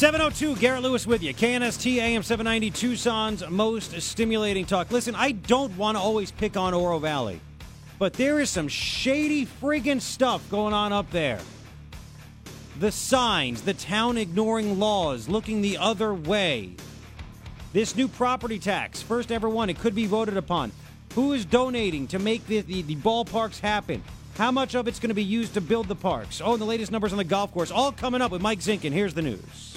702, Garrett Lewis with you. KNST AM 790, Tucson's most stimulating talk. Listen, I don't want to always pick on Oro Valley, but there is some shady friggin' stuff going on up there. The signs, the town ignoring laws, looking the other way. This new property tax, first ever one, it could be voted upon. Who is donating to make the, the, the ballparks happen? How much of it's going to be used to build the parks? Oh, and the latest numbers on the golf course. All coming up with Mike Zinkin. Here's the news.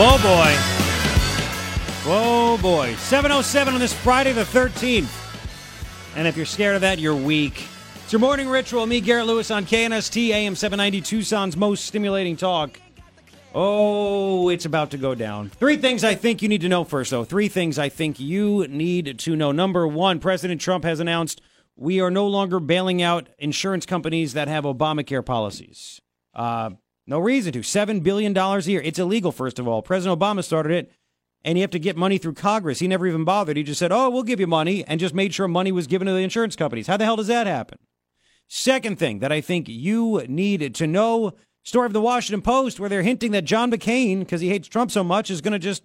Whoa, boy. Whoa, boy. 707 on this Friday the 13th. And if you're scared of that, you're weak. It's your morning ritual. Me, Garrett Lewis, on KNST AM 790, Tucson's most stimulating talk. Oh, it's about to go down. Three things I think you need to know first, though. Three things I think you need to know. Number one, President Trump has announced we are no longer bailing out insurance companies that have Obamacare policies. Uh, no reason to. $7 billion a year. It's illegal, first of all. President Obama started it, and you have to get money through Congress. He never even bothered. He just said, oh, we'll give you money, and just made sure money was given to the insurance companies. How the hell does that happen? Second thing that I think you need to know story of the Washington Post where they're hinting that John McCain, because he hates Trump so much, is going to just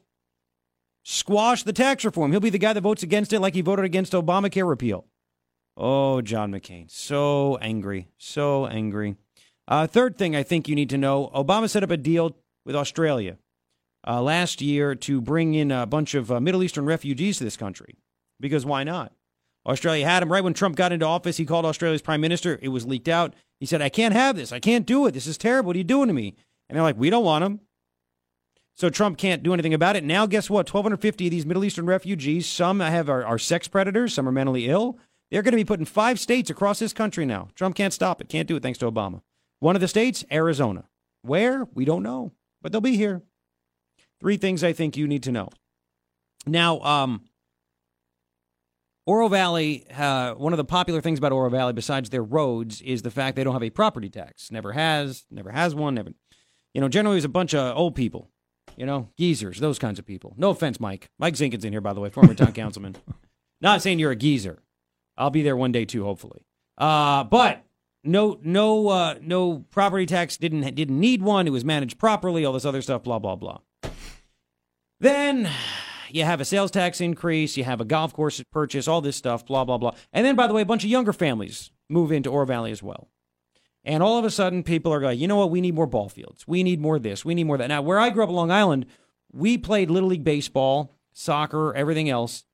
squash the tax reform. He'll be the guy that votes against it like he voted against Obamacare repeal. Oh, John McCain. So angry. So angry. Uh, third thing I think you need to know Obama set up a deal with Australia uh, last year to bring in a bunch of uh, Middle Eastern refugees to this country. Because why not? Australia had him right when Trump got into office. He called Australia's prime minister. It was leaked out. He said, I can't have this. I can't do it. This is terrible. What are you doing to me? And they're like, we don't want him. So Trump can't do anything about it. Now, guess what? 1,250 of these Middle Eastern refugees, some have are, are sex predators, some are mentally ill. They're going to be put in five states across this country now. Trump can't stop it. Can't do it thanks to Obama. One of the states, Arizona. Where? We don't know, but they'll be here. Three things I think you need to know. Now, um, Oro Valley, uh, one of the popular things about Oro Valley, besides their roads, is the fact they don't have a property tax. Never has, never has one. Never, you know, generally it's a bunch of old people, you know, geezers, those kinds of people. No offense, Mike. Mike Zinkin's in here, by the way, former town councilman. Not saying you're a geezer. I'll be there one day too, hopefully. Uh, but no, no, uh, no property tax. Didn't didn't need one. It was managed properly. All this other stuff. Blah blah blah. Then you have a sales tax increase, you have a golf course purchase, all this stuff, blah, blah, blah. And then, by the way, a bunch of younger families move into Oro Valley as well. And all of a sudden, people are going, you know what? We need more ball fields. We need more this. We need more that. Now, where I grew up on Long Island, we played Little League Baseball, soccer, everything else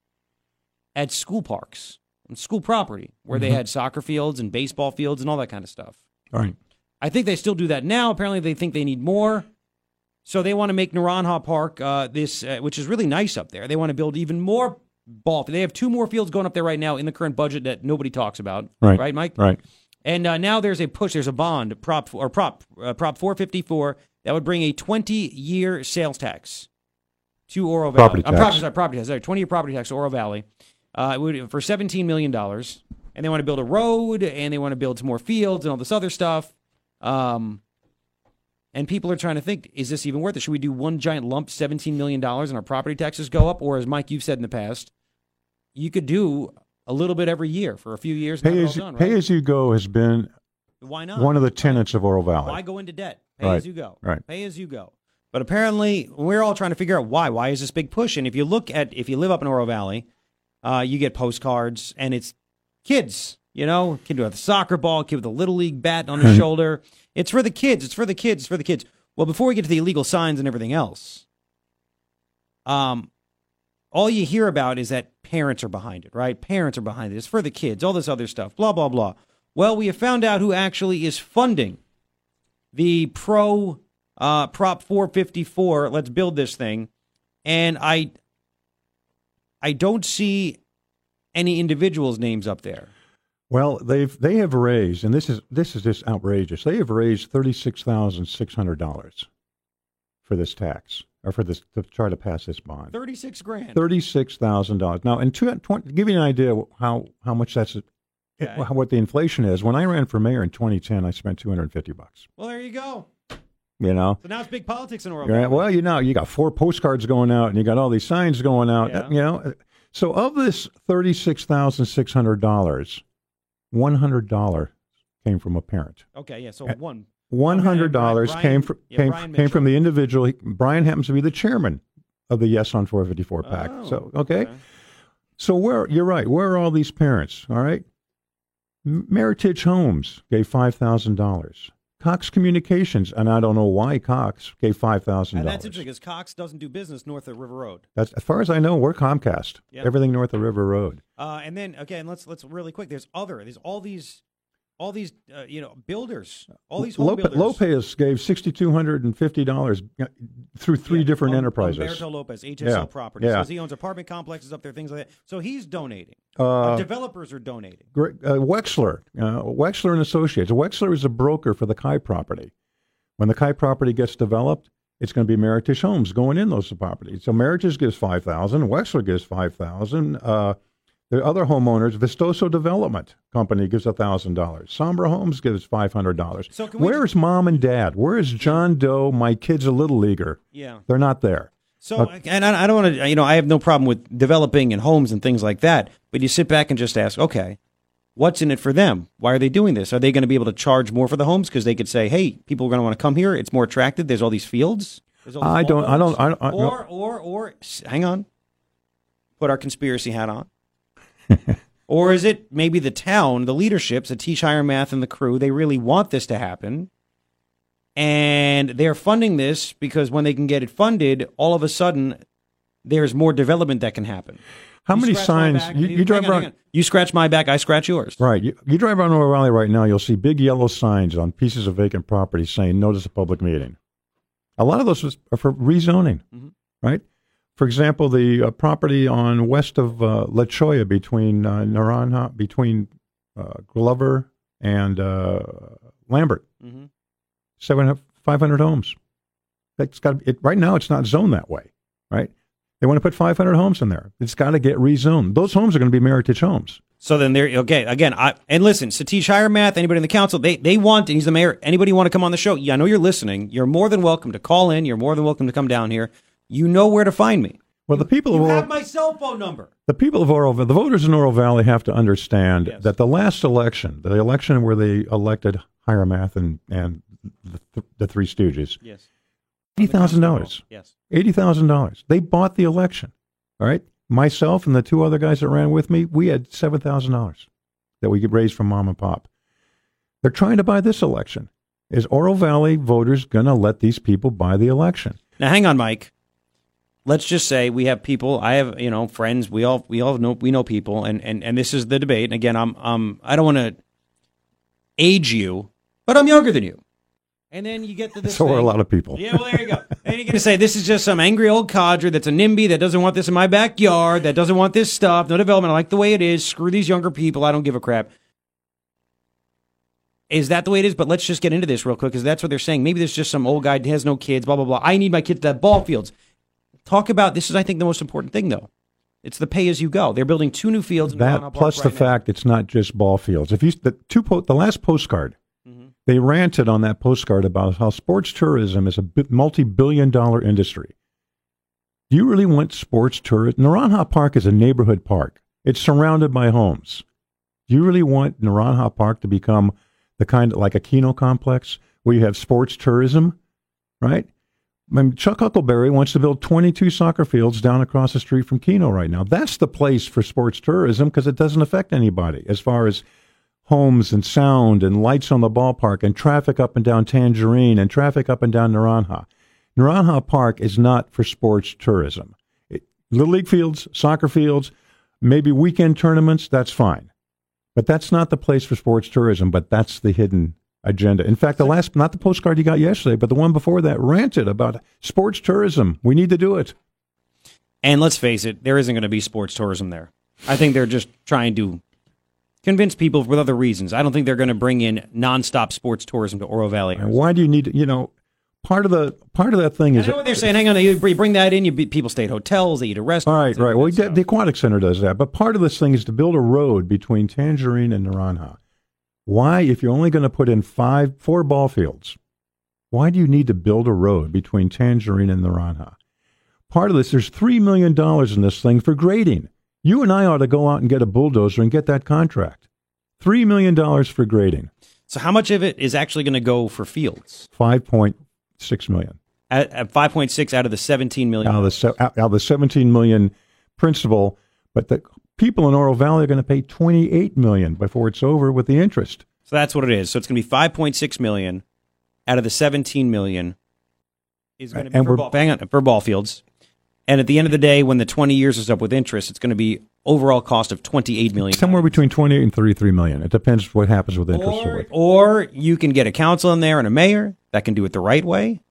at school parks, school property, where mm-hmm. they had soccer fields and baseball fields and all that kind of stuff. All right. I think they still do that now. Apparently, they think they need more. So they want to make Naranja Park uh, this, uh, which is really nice up there. They want to build even more ball. They have two more fields going up there right now in the current budget that nobody talks about. Right, right, Mike. Right. And uh, now there's a push. There's a bond prop or prop uh, prop 454 that would bring a 20 year sales tax to Oro Valley. Property tax. property, sorry, property tax. Sorry, 20 year property tax to Oro Valley. Uh, it would, for 17 million dollars. And they want to build a road, and they want to build some more fields and all this other stuff. Um, and people are trying to think, is this even worth it? Should we do one giant lump, $17 million, and our property taxes go up? Or, as Mike, you've said in the past, you could do a little bit every year for a few years. Pay, as, done, right? pay as you go has been Why not? one of the tenets of Oro Valley. Why go into debt? Pay right. as you go. Right. Pay as you go. But apparently, we're all trying to figure out why. Why is this big push? And if you look at, if you live up in Oro Valley, uh, you get postcards, and it's kids. You know, kid with a soccer ball, kid with a little league bat on his shoulder. It's for the kids. It's for the kids. It's for the kids. Well, before we get to the illegal signs and everything else, um, all you hear about is that parents are behind it, right? Parents are behind it. It's for the kids, all this other stuff, blah, blah, blah. Well, we have found out who actually is funding the pro uh, Prop 454. Let's build this thing. And I, I don't see any individuals' names up there. Well, they've they have raised, and this is this is just outrageous. They have raised thirty six thousand six hundred dollars for this tax or for this to try to pass this bond. Thirty six grand. Thirty six thousand dollars. Now, in two, 20, give you an idea how how much that's okay. what the inflation is. When I ran for mayor in 2010, I spent 250 bucks. Well, there you go. You know. So now it's big politics in Oro Right. Well, you know, you got four postcards going out, and you got all these signs going out. Yeah. You know, so of this thirty-six thousand six hundred dollars, one hundred dollar came from a parent. Okay, yeah. So Uh, one. One hundred dollars came from yeah, came, Brian came from the individual. He- Brian happens to be the chairman of the Yes on 454 PAC. Oh, so okay. so where you're right. Where are all these parents? All right. Meritage Homes gave five thousand dollars. Cox Communications, and I don't know why Cox gave five thousand And dollars. that's interesting because Cox doesn't do business north of River Road. That's as far as I know, we're Comcast. Yeah. Everything north of River Road. Uh, and then again, let's let's really quick. There's other. There's all these, all these, uh, you know, builders. All these Lope- builders. Lopez gave sixty two hundred and fifty dollars through three Yeah, different um, enterprises. Umberto Lopez, HSL Yeah, Properties. yeah. He owns apartment complexes up there, things like that. So he's donating. Uh, Uh, developers are donating. Uh, Wexler, uh, Wexler and Associates. Wexler is a broker for the Kai property. When the Kai property gets developed, it's going to be Meritage Homes going in those properties. So Meritage gives five thousand. Wexler gives five thousand. Uh, the other homeowners, Vistoso Development Company gives thousand dollars. Sombra Homes gives five hundred dollars. So can we Where's mom and dad? Where is John Doe? My kid's a little leaguer. Yeah. They're not there. So, and I, I don't want to, you know, I have no problem with developing and homes and things like that. But you sit back and just ask, okay, what's in it for them? Why are they doing this? Are they going to be able to charge more for the homes because they could say, hey, people are going to want to come here. It's more attractive. There's all these fields. All these I don't- I don't- I don't- I- no. or, or, or, hang on. Put our conspiracy hat on. or is it maybe the town, the leaderships, Satish Hiremath and the crew, they really want this to happen? and they're funding this because when they can get it funded, all of a sudden there's more development that can happen. How You many signs? back- You, you drive on, around. You scratch my back, I scratch yours. Right. You, you drive around Oro Valley right now, you'll see big yellow signs on pieces of vacant property saying notice a public meeting. A lot of those are for rezoning, Mhm. right? For example, the uh, property on west of uh, La Cholla between uh, Naranja, between uh, Glover and uh, Lambert, hmm seven, 500 homes. That's got it, right now. It's not zoned that way, right? They want to put 500 homes in there. It's got to get rezoned. Those homes are going to be Meritage homes. So then there, okay, again, I, and listen, Satish Hiremath, anybody in the council, they, they want, and he's the mayor, anybody want to come on the show? Yeah, I know you're listening. You're more than welcome to call in. You're more than welcome to come down here. You know where to find me. Well, the people You of Oro, have my cell phone number. the people of Oro, the voters in Oro Valley have to understand Yes. that the last election, the election where they elected Hiremath and and the, th- the Three Stooges, Yes. eighty thousand dollars. Yes. Eighty thousand dollars. They bought the election. All right. Myself and the two other guys that ran with me, we had seven thousand dollars that we could raise from mom and pop. They're trying to buy this election. Is Oro Valley voters gonna let these people buy the election? Now, hang on, Mike. Let's just say we have people. I have, you know, friends. We all, we all know, we know people, and and and this is the debate. And again, I'm, um, I don't want to age you, but I'm younger than you. And then you get to this. So are a lot of people. Yeah, well, there you go. and you're going to say, this is just some angry old codger that's a NIMBY that doesn't want this in my backyard, that doesn't want this stuff, no development. I like the way it is. Screw these younger people. I don't give a crap. Is that the way it is? But let's just get into this real quick because that's what they're saying. Maybe there's just some old guy who has no kids, blah, blah, blah. I need my kids to have ball fields. Talk about this is, I think, the most important thing, though. It's the pay as you go. They're building two new fields. in That plus the now. fact it's not just ball fields. If you the two po- the last postcard, Mhm. they ranted on that postcard about how sports tourism is a bi- multi-billion dollar industry. Do you really want sports tourism? Naranja Park is a neighborhood park. It's surrounded by homes. Do you really want Naranja Park to become the kind of like a Kino complex where you have sports tourism, right? I mean, Chuck Huckleberry wants to build 22 soccer fields down across the street from Kino right now. That's the place for sports tourism because it doesn't affect anybody as far as homes and sound and lights on the ballpark and traffic up and down Tangerine and traffic up and down Naranja. Naranja Park is not for sports tourism. It, Little League fields, soccer fields, maybe weekend tournaments, that's fine. But that's not the place for sports tourism, but that's the hidden agenda. In fact, the last, not the postcard you got yesterday, but the one before that ranted about sports tourism. We need to do it. And let's face it, there isn't going to be sports tourism there. I think they're just trying to convince people with other reasons. I don't think they're going to bring in nonstop sports tourism to Oro Valley. And why do you need you know, part of the, part of that thing I is, know what they're saying. Hang on, you bring that in. You be, people stay at hotels, they eat at all restaurants. right, right. Well, the, the Aquatic Center does that, but part of this thing is to build a road between Tangerine and Naranja. Why, if you're only going to put in five, four ball fields, Why do you need to build a road between Tangerine and Naranja? Part of this, there's $3 million in this thing for grading. You and I ought to go out and get a bulldozer and get that contract. $3 million for grading. So how much of it is actually going to go for fields? 5.6 million. At, at 5.6 out of the 17 million. Out of the, out of the 17 million principal, but the people in Oro Valley are going to pay 28 million before it's over with the interest. So that's what it is. So it's going to be 5.6 million out of the 17 million is going to be And for we're- ball, hang on, for ball fields. And at the end of the day, when the 20 years is up with interest, it's going to be overall cost of 28 million. Somewhere between 28 and 33 million. It depends what happens with interest Or, or you can get a council in there and a mayor that can do it the right way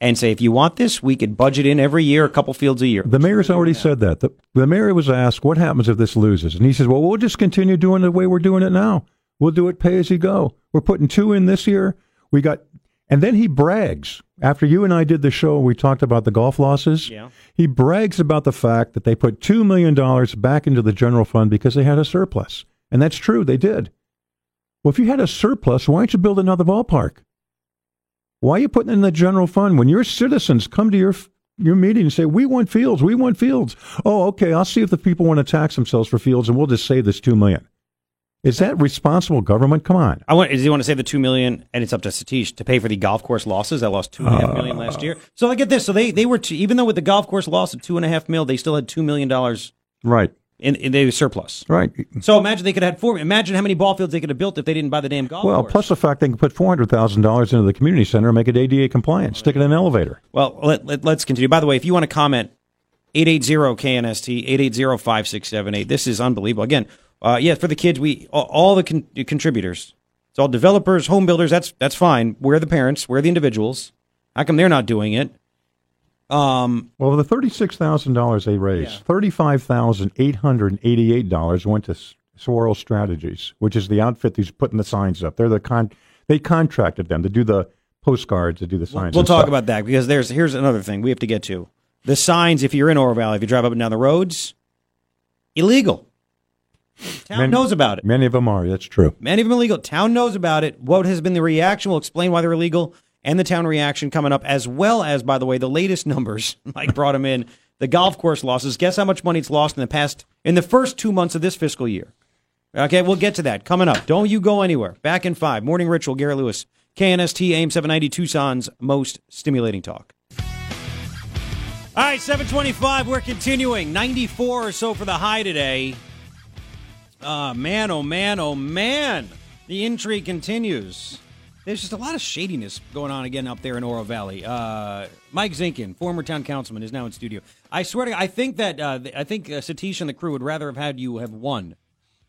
and say, if you want this, we could budget in every year a couple fields a year. The mayor's already said that. The, the mayor was asked, what happens if this loses? And he says, well, we'll just continue doing the way we're doing it now. We'll do it pay as you go. We're putting two in this year. We got, and then he brags. After you and I did the show, we talked about the golf losses. Yeah. He brags about the fact that they put $2 million back into the general fund because they had a surplus. And that's true, they did. Well, if you had a surplus, why don't you build another ballpark? Why are you putting it in the general fund when your citizens come to your your meeting and say, "We want fields, we want fields"? Oh, okay. I'll see if the people want to tax themselves for fields, and we'll just save this two million. Is that responsible government? Come on. I want. Does he want to save the two million, and it's up to Satish to pay for the golf course losses? I lost two and a half million last year. So I get this. So they they were even though with the golf course loss of two and a half mil, they still had two million dollars Right, in, in the surplus. right. So imagine they could have had four. Imagine how many ball fields they could have built if they didn't buy the damn golf Well, course. plus the fact they can put four hundred thousand dollars into the community center and make it ADA compliant, stick it in an elevator. Well, let, let, us continue. By the way, if you want to comment, 880-KNST, 880-5678. This is unbelievable. Again, uh, yeah, for the kids, we all, all the con- contributors, it's all developers, home builders, that's that's fine. We're the parents, we're the individuals. How come they're not doing it? Um, Well, the thirty-six thousand dollars they raised, Yeah. thirty-five thousand eight hundred eighty-eight dollars went to S- Swirl Strategies, which is the outfit who's putting the signs up. They're the con. They contracted them to do the postcards, to do the signs. we'll and talk stuff. about that because there's here's another thing we have to get to. The signs, if you're in Oro Valley, if you drive up and down the roads, illegal. Town Many- knows about it. Many of them are. That's true. Many of them illegal. Town knows about it. What has been the reaction? We'll explain why they're illegal and the town reaction coming up, as well as, by the way, the latest numbers. Mike brought them in. The golf course losses. Guess how much money it's lost in the past, in the first two months of this fiscal year. Okay, we'll get to that coming up. Don't you go anywhere. Back in five. Morning Ritual, Garrett Lewis. KNST AM 790 Tucson's most stimulating talk. All right, 725. We're continuing. 94 or so for the high today. Uh, man, oh man, oh man. The intrigue continues. There's just a lot of shadiness going on again up there in Oro Valley. Uh, Mike Zinkin, former town councilman, is now in studio. I swear to God, I think that uh, I think uh, Satish and the crew would rather have had you have won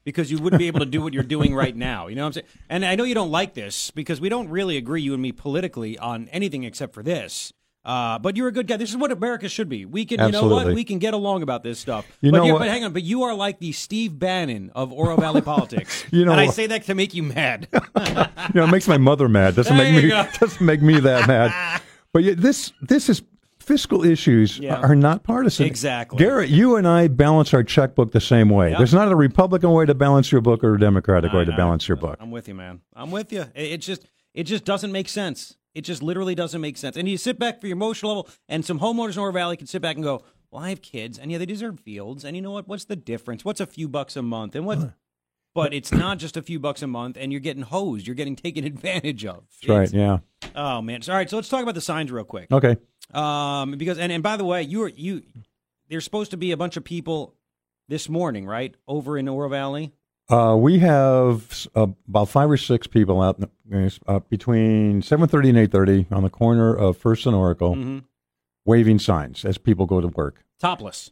because you wouldn't be able to do what you're doing right now. You know what I'm saying? And I know you don't like this because we don't really agree, you and me, politically on anything except for this. Uh, but you're a good guy. This is what America should be. We can, you know what? We can get along about this stuff. You but know you're- what? But hang on. But you are like the Steve Bannon of Oro Valley politics. You know and I say that to make you mad. You know, it makes my mother mad. Doesn't There make me go. doesn't make me that mad. But yeah, this this is fiscal issues Yeah. are not partisan. Exactly. Garrett, you and I balance our checkbook the same way. Yeah. There's not a Republican way to balance your book or a Democratic way to balance your book. I'm with you, man. I'm with you. It, it just it just doesn't make sense. It just literally doesn't make sense. And you sit back for your emotional level, and some homeowners in Oro Valley can sit back and go, "Well, I have kids, and yeah, they deserve fields, and you know what? What's the difference? What's a few bucks a month, and what?" But it's not just a few bucks a month, and you're getting hosed. You're getting taken advantage of. That's right. It's- Yeah. Oh man. So, all right. So let's talk about the signs real quick. Okay. Um, because and, and by the way, you are you there's supposed to be a bunch of people this morning, right, over in Oro Valley. Uh, we have uh, about five or six people out uh, between seven thirty and eight thirty on the corner of First and Oracle, Mhm. waving signs as people go to work. Topless.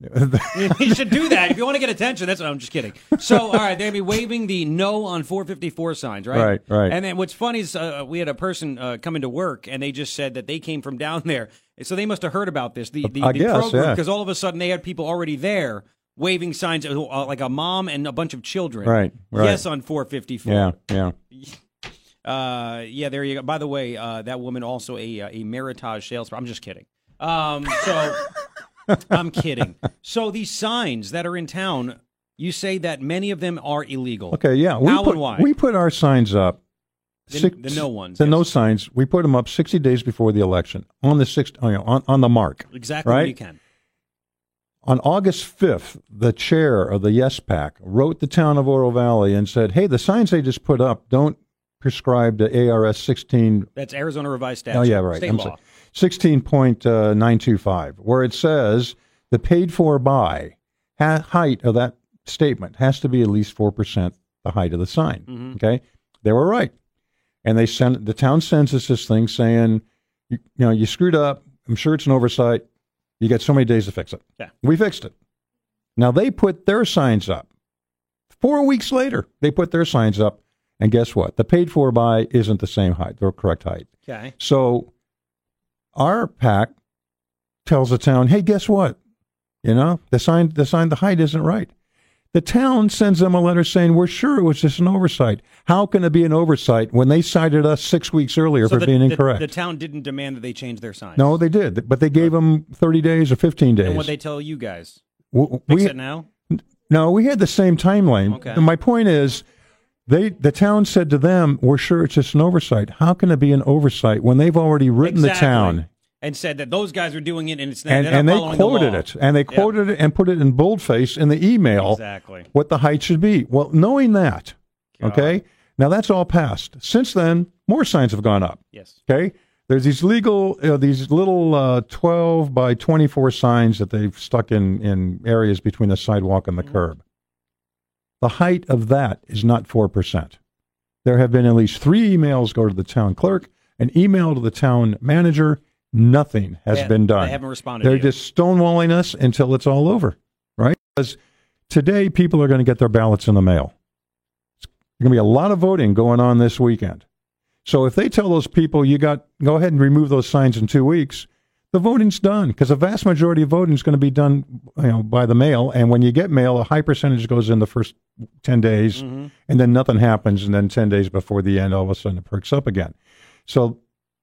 you should do that if you want to get attention. That's what I'm just kidding. So, all right, they'll be waving the no on 454 signs, right? Right, right. And then what's funny is uh, we had a person uh, come into work and they just said that they came from down there, so they must have heard about this. The the, I the guess, program yeah. because all of a sudden they had people already there waving signs, uh, like a mom and a bunch of children. Right, right. Yes, on 454. yeah, yeah. Uh, yeah, there you go. By the way, uh, that woman also a uh, a Meritage salesperson. I'm just kidding. Um, so I'm kidding. So these signs that are in town, you say that many of them are illegal. Okay, yeah. We How put, and why? We put our signs up The, Six- the no ones. The yes. no signs, we put them up 60 days before the election on the six, you know, on, on the mark. Exactly right? you can. On August 5th, the chair of the Yes PAC wrote the town of Oro Valley and said, hey, the signs they just put up don't prescribe to ARS 16. That's Arizona revised statute. Oh, yeah, right. State I'm law. sorry. 16.925, where it says the paid for by ha- height of that statement has to be at least 4% the height of the sign. Mhm. Okay. They were right. And they sent the town sends us this thing saying, you, you know, you screwed up. I'm sure it's an oversight. You got so many days to fix it. Yeah. We fixed it. Now they put their signs up. Four weeks later, they put their signs up. And guess what? The paid for by isn't the same height, the correct height. Okay. So our PAC tells the town, hey, guess what? You know, the sign, the sign, the height isn't right. The town sends them a letter saying, we're sure it was just an oversight. How can it be an oversight when they cited us six weeks earlier So for the, being incorrect? The, town didn't demand that they change their signs. no, they did, but they gave them 30 days or 15 days. And what they tell you guys? W- Fix we, it now. no, we had the same timeline. Okay. And my point is, they the town said to them, "We're sure it's just an oversight. How can it be an oversight when they've already written Exactly. the town and said that those guys are doing it, and it's not, and, and they following the quoted it and they quoted it and put it in boldface in the email Exactly. what the height should be. Well, knowing that, God. okay, now that's all passed. Since then, more signs have gone up. Yes. Okay, there's these legal, uh, these little uh, 12 by 24 signs that they've stuck in in areas between the sidewalk and the Mm-hmm. curb. The height of that is not four percent. There have been at least three emails go to the town clerk, an email to the town manager. Nothing has They- been done. They haven't responded. They're just stonewalling us until it's all over, right? Because today people are going to get their ballots in the mail. There's going to be a lot of voting going on this weekend. So if they tell those people you got go ahead and remove those signs in two weeks, the voting's done because the vast majority of voting is going to be done, you know, by the mail. And when you get mail, a high percentage goes in the first ten days, Mm-hmm. and then nothing happens, and then ten days before the end, all of a sudden it perks up again. So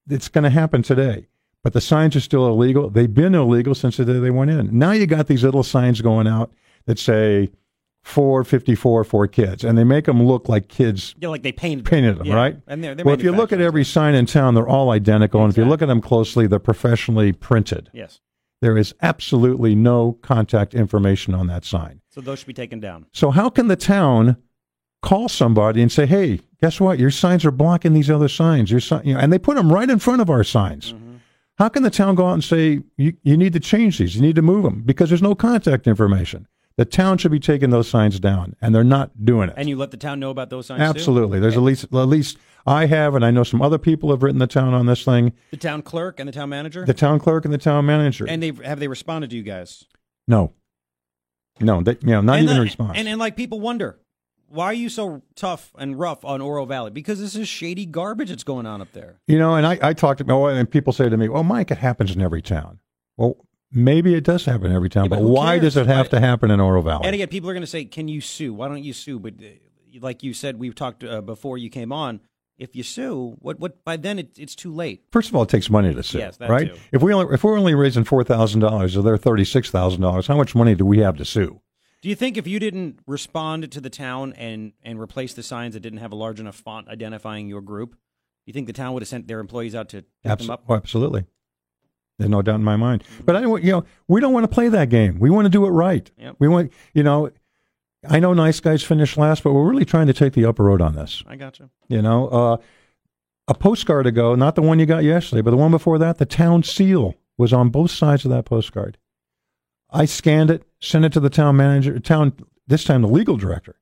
it's going to happen today. But the signs are still illegal. They've been illegal since the day they went in. Now you got these little signs going out that say 454 for kids, and they make them look like kids Yeah, like they painted them. painted them, Yeah. right? And they're, they're well, if you look at every sign in town, they're all identical. And if you look at them closely, they're professionally printed. yes, There is absolutely no contact information on that sign. so those should be taken down. So how can the town call somebody and say, "Hey, guess what? Your signs are blocking these other signs." Your sign, you know, and they put them right in front of our signs. Mm-hmm. How can the town go out and say, you, "You need to change these. You need to move them," because there's no contact information. The town should be taking those signs down, and they're not doing it. And you let the town know about those signs. too? Absolutely. There's at least at least I have, and I know some other people have written the town on this thing. The town clerk and the town manager. The town clerk and the town manager. and they have they responded to you guys? no, no, they, you know, not and even the- a response. And and like people wonder, why are you so tough and rough on Oro Valley? Because this is shady garbage that's going on up there. You know, and I, I talked to, oh, and people say to me, well, Mike, it happens in every town. Well, maybe it does happen in every town, Yeah, but but, why cares, does it have right? to happen in Oro Valley? And again, people are going to say, "Can you sue? Why don't you sue?" But uh, like you said, we've talked uh, before you came on. If you sue, what what by then it, it's too late. First of all, it takes money to sue, Yes, right? too. If we only, if we're only raising four thousand dollars, or they're thirty six thousand dollars, how much money do we have to sue? Do you think if you didn't respond to the town and and replace the signs that didn't have a large enough font identifying your group, do you think the town would have sent their employees out to pick them up? oh, absolutely. There's no doubt in my mind. But I, don't- you know, we don't want to play that game. We want to do it right. Yep. We want, you know, I know nice guys finished last, but we're really trying to take the upper road on this. I got you. You know, uh, a postcard ago, not the one you got yesterday, but the one before that, the town seal was on both sides of that postcard. I scanned it, sent it to the town manager, town this time the legal director,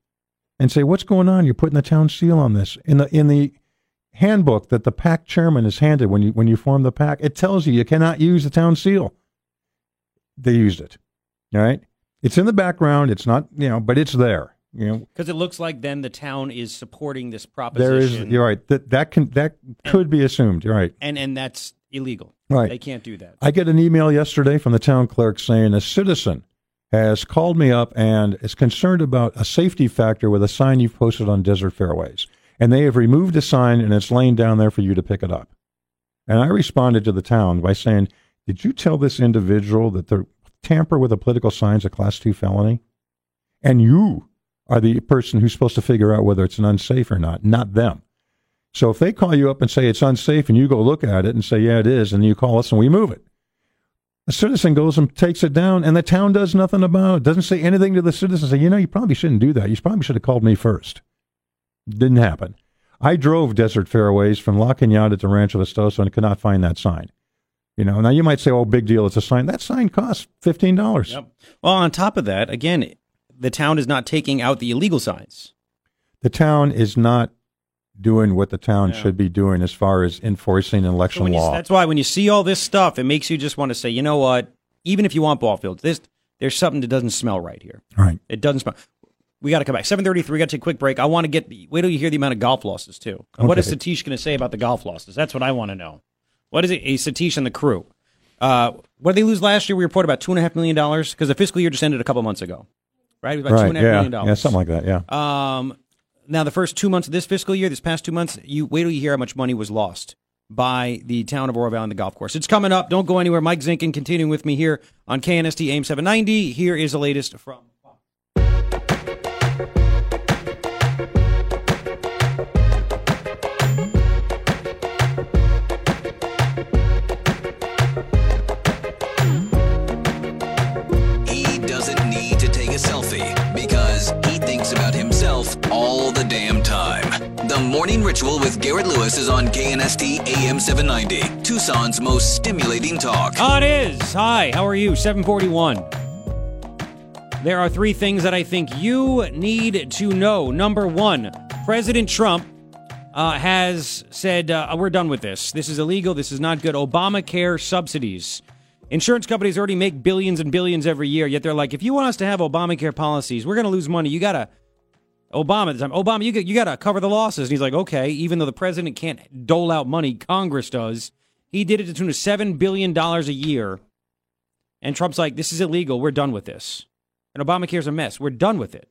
and say, "What's going on? You're putting the town seal on this in the in the handbook that the PAC chairman is handed when you when you form the PAC. It tells you you cannot use the town seal. They used it. All right, it's in the background. It's not you know, but it's there. You know, Because it looks like then the town is supporting this there proposition. is. You're right. That that can that could be assumed. You're right. and and that's illegal. Right. They can't do that. I get an email yesterday from the town clerk saying a citizen has called me up and is concerned about a safety factor with a sign you've posted on Desert Fairways. And they have removed the sign and it's laying down there for you to pick it up. And I responded to the town by saying, Did you tell this individual that the tamper with a political sign is a class two felony? And you are the person who's supposed to figure out whether it's an unsafe or not, not them. So if they call you up and say it's unsafe and you go look at it and say, yeah, it is, and you call us and we move it, a citizen goes and takes it down and the town does nothing about it. Doesn't say anything to the citizen. Say, you know, you probably shouldn't do that. You probably should have called me first. Didn't happen. I drove Desert Fairways from La Cañada to Rancho Vistoso and could not find that sign. You know, now you might say, "Oh, big deal! It's a sign." That sign costs fifteen dollars. Yep. Well, on top of that, again, the town is not taking out the illegal signs. The town is not doing what the town Yeah. should be doing as far as enforcing So election you- law. that's why when you see all this stuff, it makes you just want to say, you know what? Even if you want ball fields, this there's something that doesn't smell right here. right. It doesn't smell. We got to come back. Seven thirty-three. We got to take a quick break. I want to get. Wait till you hear the amount of golf losses too. What is Satish going to say about the golf losses? That's what I want to know. What is it? A Satish and the crew. Uh, what did they lose last year? We reported about two and a half million dollars because the fiscal year just ended a couple months ago, right? It was about Right. and a half Yeah. million dollars. Yeah. Something like that. Yeah. Um, now the first two months of this fiscal year, this past two months, you wait till you hear how much money was lost by the town of Oro Valley and the golf course. It's coming up. Don't go anywhere. Mike Zinkin continuing with me here on KNST AM 790. Here is the latest from. Morning Ritual with Garrett Lewis is on KNST AM 790, Tucson's most stimulating talk. Oh, it is. Hi, how are you? 741. There are three things that I think you need to know. Number one, President Trump uh, has said, uh, We're done with this. This is illegal. This is not good. Obamacare subsidies. Insurance companies already make billions and billions every year, yet they're like, if you want us to have Obamacare policies, we're going to lose money. You got to. Obama at the time, Obama, you you got to cover the losses. And he's like, okay, even though the president can't dole out money, Congress does. He did it to tune of $7 billion a year. And Trump's like, this is illegal. We're done with this. And Obamacare's a mess. We're done with it.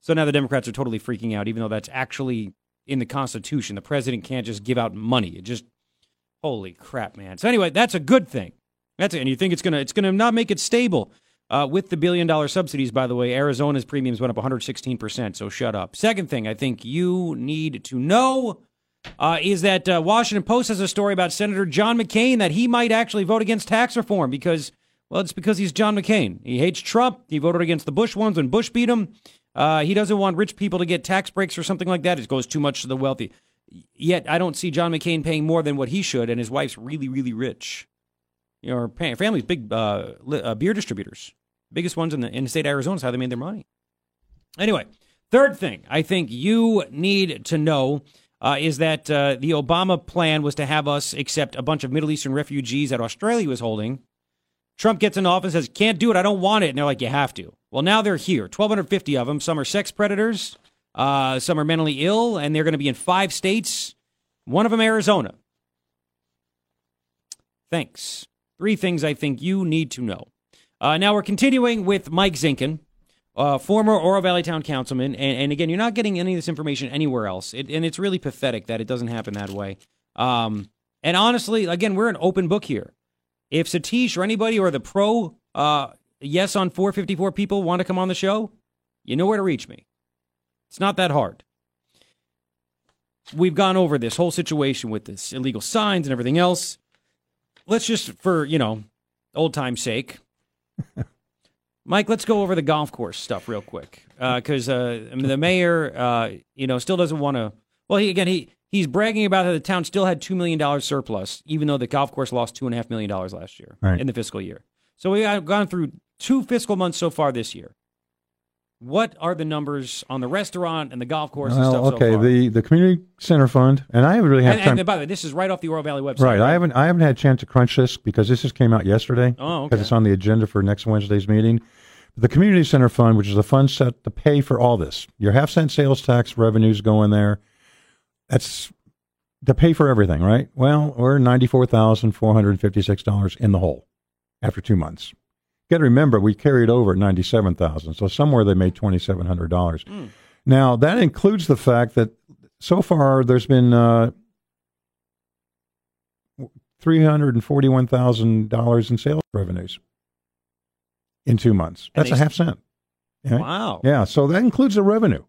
So now the Democrats are totally freaking out, even though that's actually in the Constitution. The president can't just give out money. It just, holy crap, man. So anyway, that's a good thing. That's it. And you think it's gonna it's gonna not make it stable. Uh, with the billion dollar subsidies, by the way, Arizona's premiums went up 116%. So shut up. Second thing I think you need to know uh, is that uh, Washington Post has a story about Senator John McCain that he might actually vote against tax reform because, well, it's because he's John McCain. He hates Trump. He voted against the Bush ones when Bush beat him. Uh, he doesn't want rich people to get tax breaks or something like that. It goes too much to the wealthy. Yet I don't see John McCain paying more than what he should, and his wife's really, really rich. You know, her family's big uh, uh, beer distributors, biggest ones in the in the state of Arizona. Is how they made their money. Anyway, third thing I think you need to know uh, is that uh, the Obama plan was to have us accept a bunch of Middle Eastern refugees that Australia was holding. Trump gets in office says, "Can't do it. I don't want it." And they're like, "You have to." Well, now they're here. 1,250 of them. Some are sex predators. Uh, some are mentally ill, and they're going to be in five states. One of them, Arizona. Thanks. Three things I think you need to know. Uh, now we're continuing with Mike Zinkin, uh, former Oro Valley Town Councilman, and, and again, you're not getting any of this information anywhere else, it, and it's really pathetic that it doesn't happen that way. Um, and honestly, again, we're an open book here. If Satish or anybody or the pro uh, yes on 454 people want to come on the show, you know where to reach me. It's not that hard. We've gone over this whole situation with this illegal signs and everything else. Let's just, for you know, old time's sake, Mike, let's go over the golf course stuff real quick because uh, I mean, the mayor, uh, you know, still doesn't want to. Well, he again he he's bragging about how the town still had two million dollars surplus, even though the golf course lost two and a half million dollars last year Right. in the fiscal year. So we have gone through two fiscal months so far this year. What are the numbers on the restaurant and the golf course and stuff okay, so the the community center fund, and I haven't really had and, time. and by the way, this is right off the Oro Valley website. right, I haven't I haven't had a chance to crunch this because this just came out yesterday. Oh, Because okay. it's on the agenda for next Wednesday's meeting. The community center fund, which is the fund set to pay for all this, your half cent sales tax revenues go in there. That's to pay for everything, right? Well, we're ninety four thousand four hundred fifty six dollars in the hole after two months. Got to remember, we carried over at ninety seven thousand, so somewhere they made twenty seven hundred dollars. Now that includes the fact that so far there's been uh, three hundred and forty one thousand dollars in sales revenues in two months. That's a half cent. Wow. Yeah, so that includes the revenue.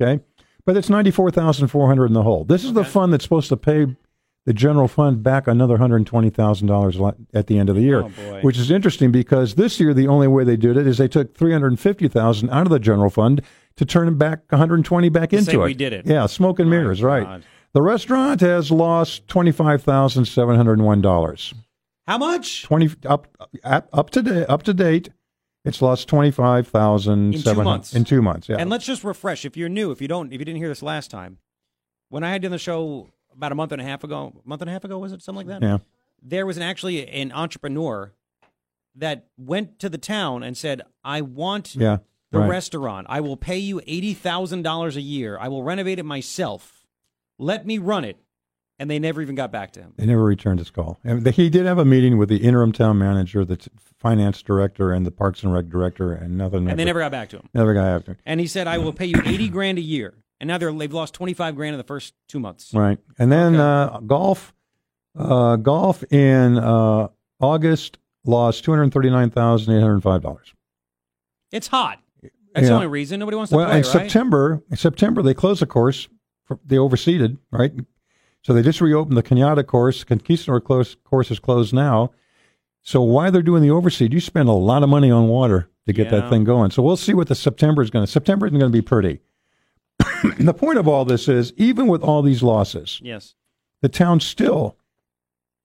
Okay. but it's ninety four thousand four hundred in the hole. This is the fund that's supposed to pay the general fund back another hundred twenty thousand dollars at the end of the year, Oh, boy. which is interesting because this year the only way they did it is they took three hundred fifty thousand out of the general fund to turn it back one hundred twenty back into it. we did it. Yeah, smoke and mirrors, right? God. The restaurant has lost twenty five thousand seven hundred one dollars. How much? Twenty up up, up to date. Up to date, it's lost twenty five thousand In two months. in two months. Yeah, And let's just refresh. If you're new, if you don't, if you didn't hear this last time, when I had done the show about a month and a half ago, a month and a half ago was it something like that? yeah. There was an, actually an entrepreneur that went to the town and said, "I want Yeah, the right. restaurant. I will pay you eighty thousand dollars a year. I will renovate it myself. Let me run it." And they never even got back to him. They never returned his call. And the- he did have a meeting with the interim town manager, the t- finance director, and the Parks and Rec director, and nothing. And they never got back to him. never got after. him. And he said, "I will pay you eighty grand a year." And now they're they've lost twenty five grand in the first two months. Right, and then Okay. uh, golf, uh, golf in uh, August lost two hundred thirty nine thousand eight hundred five dollars. It's hot. That's the only reason nobody wants to Well, play, in right? September, in September they closed the course. They overseeded, right? So they just reopened the Cañada course. Conquistador close, course is closed now. So why they're doing the overseed? You spend a lot of money on water to get Yeah. that thing going. So we'll see what the September is going to. September isn't going to be pretty. the point of all this is, even with all these losses, Yes. the town still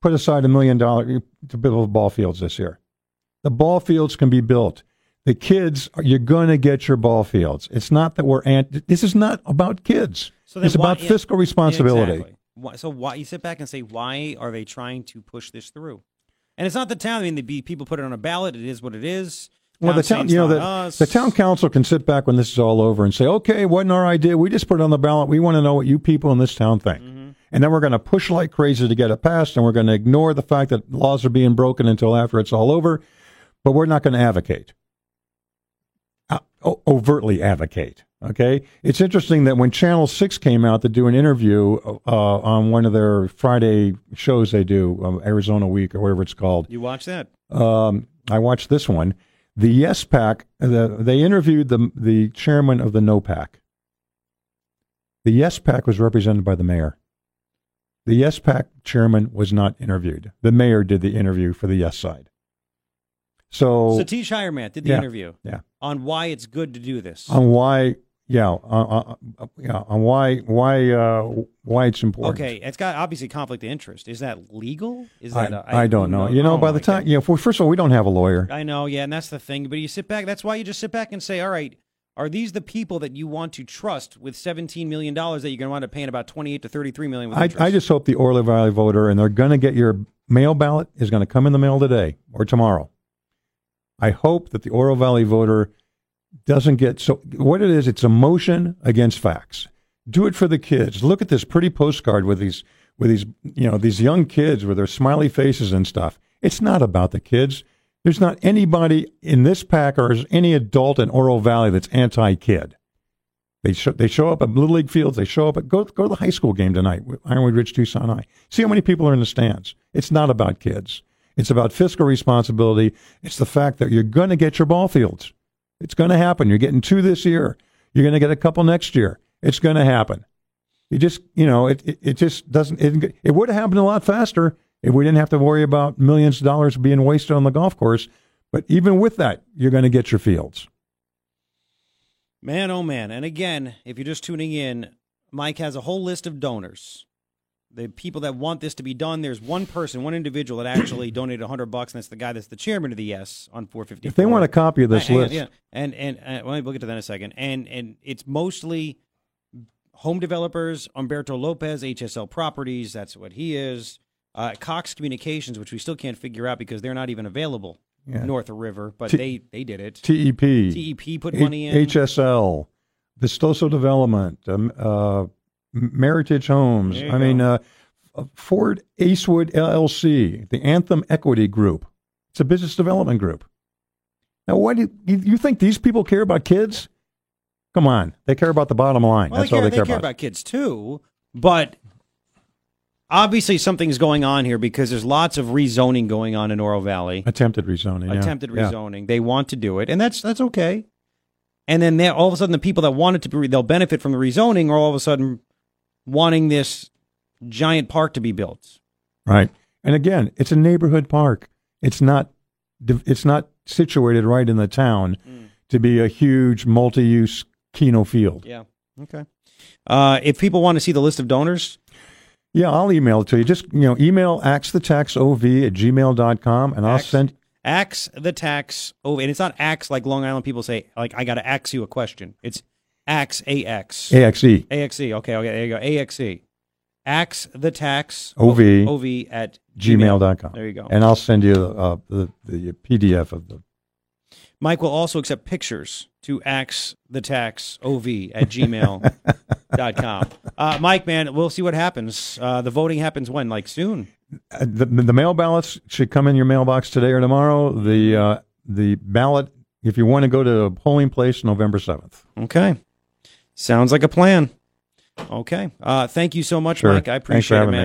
put aside a million dollars to build ball fields this year. The ball fields can be built. The kids, you're going to get your ball fields. It's not that we're ant. This is not about kids. So it's why- about yeah, fiscal responsibility. Exactly. Why, so why you sit back and say why are they trying to push this through? And it's not the town. I mean, the people put it on a ballot. It is what it is. Well, the town, you know, the, the town council can sit back when this is all over and say, "Okay, wasn't our idea. We just put it on the ballot. We want to know what you people in this town think." Mm-hmm. And then we're going to push like crazy to get it passed, and we're going to ignore the fact that laws are being broken until after it's all over. But we're not going to advocate, uh, overtly advocate. Okay, it's interesting that when Channel Six came out to do an interview uh, on one of their Friday shows they do, um, Arizona Week or whatever it's called, You watch that? um, I watched this one. The Yes PAC. The, they interviewed the the chairman of the No PAC. The Yes PAC was represented by the mayor. The Yes PAC chairman was not interviewed. The mayor did the interview for the Yes side. So, Satish Hiremath did the yeah, interview yeah, on why it's good to do this. on why, yeah, on, on, yeah, on why why uh, why it's important. okay, it's got obviously conflict of interest. Is that legal? Is I, that I don't know. You know, Oh, by the time, God. you know, for, first of all, we don't have a lawyer. I know, yeah, and that's the thing. But you sit back. That's why you just sit back and say, all right, are these the people that you want to trust with seventeen million dollars that you're going to wind up paying about twenty-eight to thirty-three million? With I. I just hope the Oro Valley voter, and they're going to get your mail ballot, is going to come in the mail today or tomorrow. I hope that the Oro Valley voter doesn't get so. What it is, it's emotion against facts. Do it for the kids. Look at this pretty postcard with these with these you know these young kids with their smiley faces and stuff. It's not about the kids. There's not anybody in this PAC or any adult in Oro Valley that's anti-kid. They show they show up at Little League fields. They show up at go go to the high school game tonight, Ironwood Ridge Tucson High. See how many people are in the stands. It's not about kids. It's about fiscal responsibility. It's the fact that you're going to get your ball fields. It's going to happen. You're getting two this year. You're going to get a couple next year. It's going to happen. You just you know it it, it just doesn't. It, it would have happened a lot faster if we didn't have to worry about millions of dollars being wasted on the golf course. But even with that, you're going to get your fields. Man, oh man. And again, if you're just tuning in, Mike has a whole list of donors. The people that want this to be done, there's one person, one individual that actually donated 100 bucks, and that's the guy that's the chairman of the Yes on 450. If they want a copy of this list, yeah. And, and, uh, well, we'll get to that in a second. And, and it's mostly home developers, Umberto Lopez, HSL Properties, that's what he is. Uh, Cox Communications, which we still can't figure out because they're not even available Yeah. north of River, but T- they, they did it. TEP, TEP put money in. HSL, Vistoso Development, um, uh, Meritage Homes. I mean, uh, Ford Acewood LLC, the Anthem Equity Group. It's a business development group. Now, what do you, you, think these people care about kids? Come on, they care about the bottom line. Well, That's they care, all they, they care about kids too, but obviously something's going on here because there's lots of rezoning going on in Oro Valley. Attempted rezoning. Attempted Yeah. rezoning. They want to do it, and that's that's okay. and then all of a sudden the people that want it to be they'll benefit from the rezoning are all of a sudden wanting this giant park to be built. Right. And again, it's a neighborhood park. It's not it's not situated right in the town to be a huge multi-use Kino field. Yeah. Okay. Uh, if people want to see the list of donors, Yeah, I'll email it to you. Just, you know, email axthetaxov at gmail.com and I'll Ax- send axe the tax. Oh, and it's not axe like Long Island people say. Like I got to axe you a question. It's axe ax AXE. axe. Okay. Okay. There you go. axe. Axe the tax OV. ov at gmail.com. There you go. And I'll send you uh, the, the PDF of the. Mike will also accept pictures to axe the tax ov at gmail.com. Uh, Mike, man, we'll see what happens. Uh, the voting happens when? Like soon? Uh, the, the mail ballots should come in your mailbox today or tomorrow. The uh, the ballot, if you want to go to a polling place, November 7th. Okay. Sounds like a plan. Okay. Uh, thank you so much, Sure. Mike. I appreciate it, man. me.